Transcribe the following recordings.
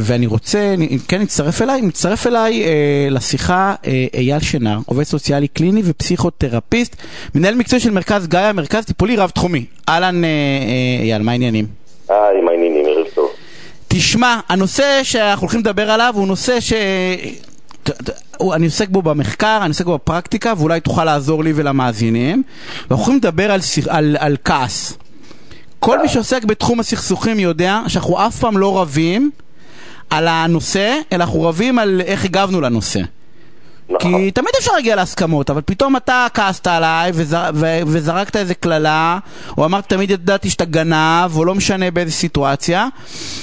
ואני רוצה, כן, נצטרף אליי, מצטרף אליי אה, לשיחה אה, אייל שנר, עובד סוציאלי קליני ופסיכותרפיסט, מנהל מקצועי של מרכז גאיה, מרכז טיפולי רב-תחומי. אהלן אה, אה, אייל, מה העניינים? היי, מה העניינים? ערב טוב. תשמע, הנושא שאנחנו הולכים לדבר עליו הוא נושא ש... אני עוסק בו במחקר, אני עוסק בו בפרקטיקה, ואולי תוכל לעזור לי ולמאזינים. ואנחנו הולכים לדבר על, על, על כעס. כל מי שעוסק בתחום הסכסוכים יודע שאנחנו אף פעם לא רבים על הנושא, אלא אנחנו רבים על איך הגבנו לנושא. נכון. כי תמיד אפשר להגיע להסכמות, אבל פתאום אתה כעסת עליי וזר, ו, וזרקת איזה קללה, או אמרת תמיד ידעתי שאתה גנב, או לא משנה באיזה סיטואציה,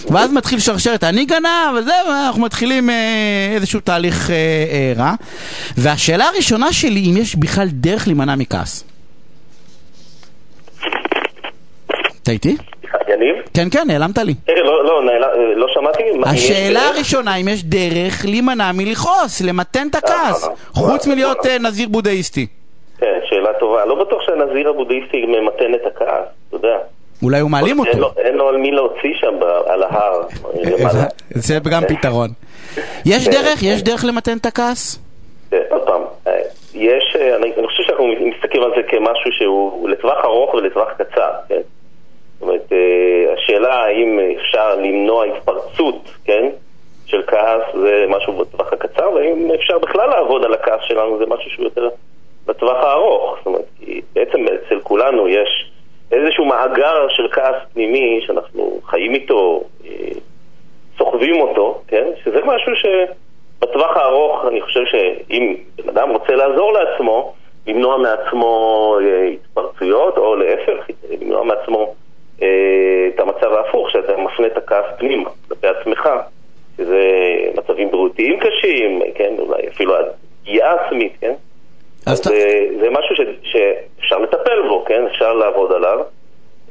ואז מתחיל שרשרת, אני גנב, וזה, ואנחנו מתחילים אה, איזשהו תהליך אה, אה, רע. והשאלה הראשונה שלי, אם יש בכלל דרך להימנע מכעס. אתה איתי? יניב? כן, כן, נעלמת לי. לא, לא, לא שמעתי. השאלה? הראשונה, אם יש דרך להימנע מלכעוס, למתן את הכעס, אה, אה, חוץ אה, מלהיות אה. אה, נזיר בודהיסטי. כן, שאלה טובה. לא בטוח שהנזיר הבודהיסטי ממתן את הכעס, אתה יודע. אולי הוא מעלים אין אותו. לו- אין לו על מי להוציא שם על ההר. זה גם פתרון. יש כן. דרך? יש דרך למתן את הכעס? אה, עוד פעם, יש, אני חושב שאנחנו מסתכלים על זה כמשהו שהוא לטווח ארוך ולטווח קצר, כן? אומרת, אה, השאלה האם אפשר למנוע התפרצות, כן? של כעס זה משהו בטווח הקצר, והאם אפשר בכלל לעבוד על הכעס שלנו זה משהו שהוא יותר בטווח הארוך. זאת אומרת, כי בעצם אצל כולנו יש איזשהו מאגר של כעס פנימי שאנחנו חיים איתו, אה, סוחבים אותו, כן? שזה משהו שבטווח הארוך, אני חושב שאם בן אדם רוצה לעזור לעצמו, למנוע מעצמו אה, התפרצויות, או להפך, למנוע מעצמו את המצב ההפוך, שאתה מפנה את הכעס פנימה, כלפי עצמך, שזה מצבים בריאותיים קשים, כן? אולי אפילו פגיעה עצמית, כן? אז אתה- זה, זה משהו ש, שאפשר לטפל בו, כן? אפשר לעבוד עליו.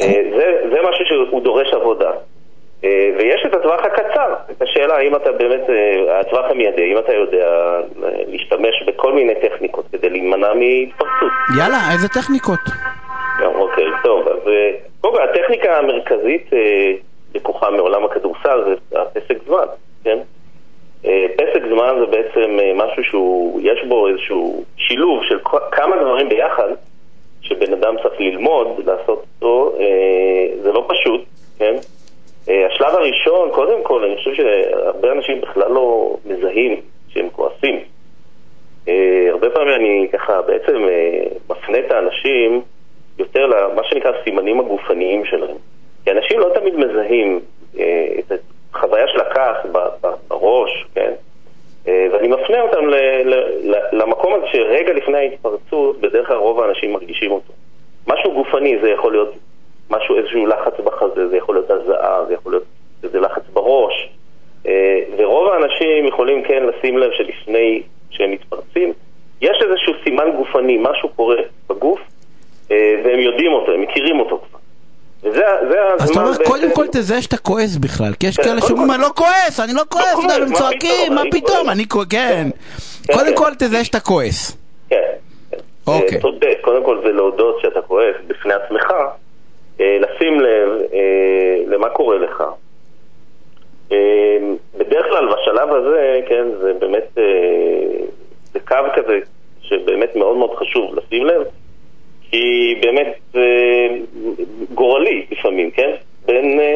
אה, זה, זה משהו שהוא דורש עבודה. אה, ויש את הטווח הקצר, את השאלה האם אתה באמת, אה, הטווח המיידי, האם אתה יודע אה, להשתמש בכל מיני טכניקות כדי להימנע מהתפרצות. יאללה, איזה טכניקות? גם, אוקיי, טוב, אז אה, קודם כל הטכניקה המרכזית אה, לקוחה מעולם הכדורסל זה הפסק זמן, כן? אה, פסק זמן זה בעצם אה, משהו שהוא, יש בו איזשהו שילוב של כמה דברים ביחד שבן אדם צריך ללמוד, לעשות אותו, זה לא פשוט, כן? השלב הראשון, קודם כל, אני חושב שהרבה אנשים בכלל לא מזהים שהם כועסים. הרבה פעמים אני ככה בעצם מפנה את האנשים יותר למה שנקרא סימנים הגופניים שלהם. כי אנשים לא תמיד מזהים אה, את החוויה של הכעס בראש, כן? אה, ואני מפנה אותם למקום הזה שרגע לפני ההתפרצות, בדרך כלל רוב האנשים מרגישים אותו. משהו גופני, זה יכול להיות משהו, איזשהו לחץ בחזה, זה יכול להיות הזעה, זה יכול להיות איזה לחץ בראש. אה, ורוב האנשים יכולים כן לשים לב שלפני שהם מתפרצים, יש איזשהו סימן גופני, משהו קורה בגוף, אה, והם יודעים אותו, הם מכירים אותו כבר. זה אז אתה הזמן אומר, קודם כל תזהה שאתה כועס בכלל, כי יש כן, כאלה שאומרים. אני לא כועס, אני לא כועס, אתה יודע, הם צועקים, מה פתאום. אני כועס, כן. כן, קודם כן. כל תזהה שאתה כועס. כן. אוקיי. אה, צודק, קודם כל זה להודות שאתה כועס בפני עצמך, אה, לשים לב אה, למה קורה לך. בדרך כלל בשלב הזה, כן, זה באמת, זה קו כזה שבאמת מאוד מאוד חשוב לשים לב, כי באמת גורלי לפעמים, כן? בין אה,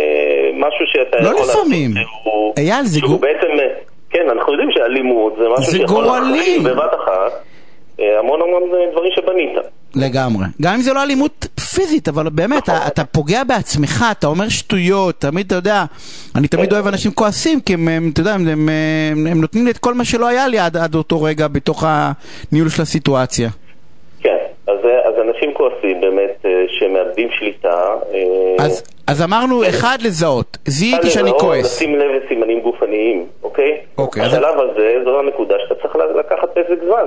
משהו שאתה לא יכול לעשות לפעמים. שהוא- אייל, זה שהוא גור- בעצם, אה, כן, אנחנו יודעים שאלימות זה משהו זה שיכול גורלי. להחריב בבת אחת אה, המון המון דברים שבנית. לגמרי. גם אם זה לא אלימות פיזית, אבל באמת, נכון. אתה פוגע בעצמך, אתה אומר שטויות, תמיד, אתה יודע, אני תמיד כן. אוהב אנשים כועסים, כי הם, הם, אתה יודע, הם, הם, הם, הם נותנים לי את כל מה שלא היה לי עד, עד אותו רגע בתוך הניהול של הסיטואציה. כן, אז, אז אנשים כועסים באמת אה, שמאבדים שליטה. אה, אז, אז אמרנו, אחד לזהות, זיהיתי שאני לזהות, כועס. לשים לב לסימנים גופניים, אוקיי? אוקיי, אז- בשלב הזה זו הנקודה שאתה צריך לקחת פסק זמן.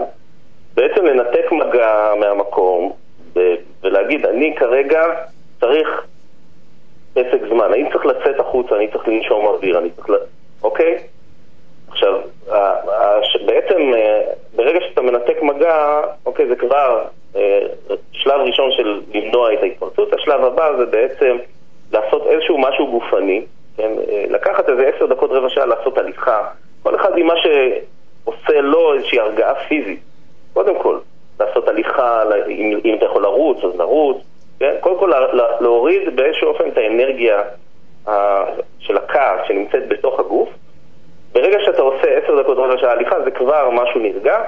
בעצם לנתק מגע מהמקום ו- ולהגיד, אני כרגע צריך פסק זמן, אני צריך לצאת החוצה, אני צריך לנשום אוויר, אני צריך ל... אוקיי? עכשיו, ה- ה- ש- בעצם אה, ברגע שאתה מנתק מגע, אוקיי, זה כבר אה, שלב ראשון של למנוע את ההתפרצות, השלב הבא זה בעצם לעשות איזשהו משהו גופני, כן? אה, לקחת איזה עשר דקות, רבע שעה, לעשות הליכה, כל אחד עם מה שעושה לו איזושהי הרגעה פיזית. קודם כל, לעשות הליכה, אם, אם אתה יכול לרוץ, אז לרוץ. כן? קודם כל להוריד באיזשהו אופן את האנרגיה של הכעס שנמצאת בתוך הגוף. ברגע שאתה עושה עשר דקות רבע שעה הליכה זה כבר משהו נרגע.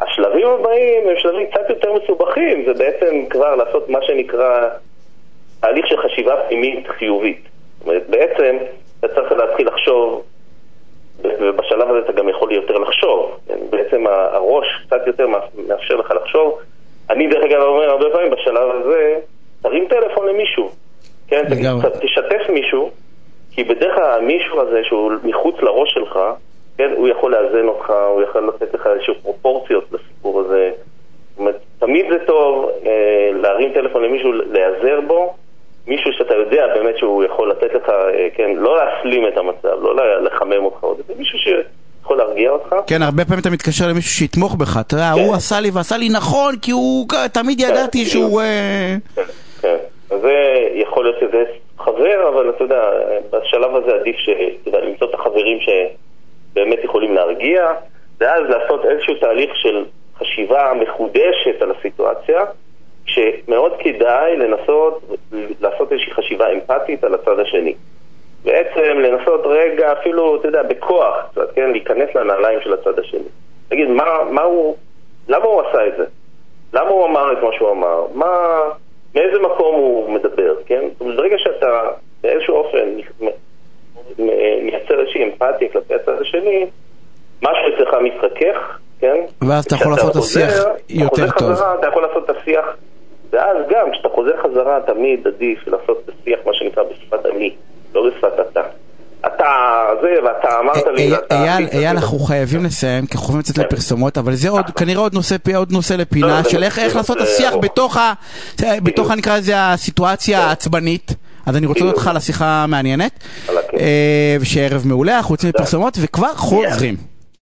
השלבים הבאים הם שלבים קצת יותר מסובכים, זה בעצם כבר לעשות מה שנקרא תהליך של חשיבה פנימית חיובית. זאת אומרת, בעצם אתה צריך להתחיל לחשוב, ובשלב הזה אתה גם יכול יותר לחשוב. בעצם הראש קצת יותר מאפשר לך לחשוב. אני דרך אגב אומר הרבה פעמים בשלב הזה, תרים טלפון למישהו, כן? תשתף מישהו, כי בדרך כלל המישהו הזה שהוא מחוץ לראש שלך, כן, הוא יכול לאזן אותך, הוא יכול לתת לך איזשהו פרופורציות לסיפור הזה. זאת אומרת, תמיד זה טוב אה, להרים טלפון למישהו, להיעזר בו, מישהו שאתה יודע באמת שהוא יכול לתת לך, אה, כן, לא להסלים את המצב, לא לחמם אותך עוד, זה מישהו שיכול להרגיע אותך. כן, הרבה פעמים אתה מתקשר למישהו שיתמוך בך, אתה יודע, כן. הוא עשה לי ועשה לי נכון, כי הוא, תמיד כן, ידעתי שהוא... אה... כן, כן. זה יכול להיות שזה חבר, אבל אתה יודע, בשלב הזה עדיף למצוא את החברים שבאמת יכולים להרגיע, ואז לעשות איזשהו תהליך של חשיבה מחודשת על הסיטואציה, שמאוד כדאי לנסות לעשות איזושהי חשיבה אמפתית על הצד השני. בעצם לנסות רגע, אפילו, אתה יודע, בכוח, קצת, כן, להיכנס לנעליים של הצד השני. תגיד, מה, מה הוא, למה הוא עשה את זה? למה הוא אמר את מה שהוא אמר? מה, מאיזה מקום הוא מדבר, כן? זאת אומרת, ברגע שאתה באיזשהו אופן מייצר איזושהי אמפתיה כלפי הצד השני, משהו אצלך מתחכך, כן? ואז אתה יכול לעשות את השיח יותר טוב. אתה יכול לעשות את השיח, ואז גם, כשאתה חוזר חזרה, תמיד עדיף לעשות את השיח, מה שנקרא, בשפת אני, לא בשפת אתה. אתה זה, ואתה אמרת לי, ואתה... אייל, אייל, אנחנו חייבים לסיים, כי אנחנו חייבים לצאת לפרסומות, אבל זה עוד, כנראה עוד נושא, עוד נושא לפינה, לא, של איך לעשות את השיח בתוך ה... בתוך, נקרא לזה, הסיטואציה כן. העצבנית. אז אני רוצה להודות לך על השיחה המעניינת, אה, ושיהיה ערב מעולה, אנחנו יוצאים לפרסומות וכבר חוזרים.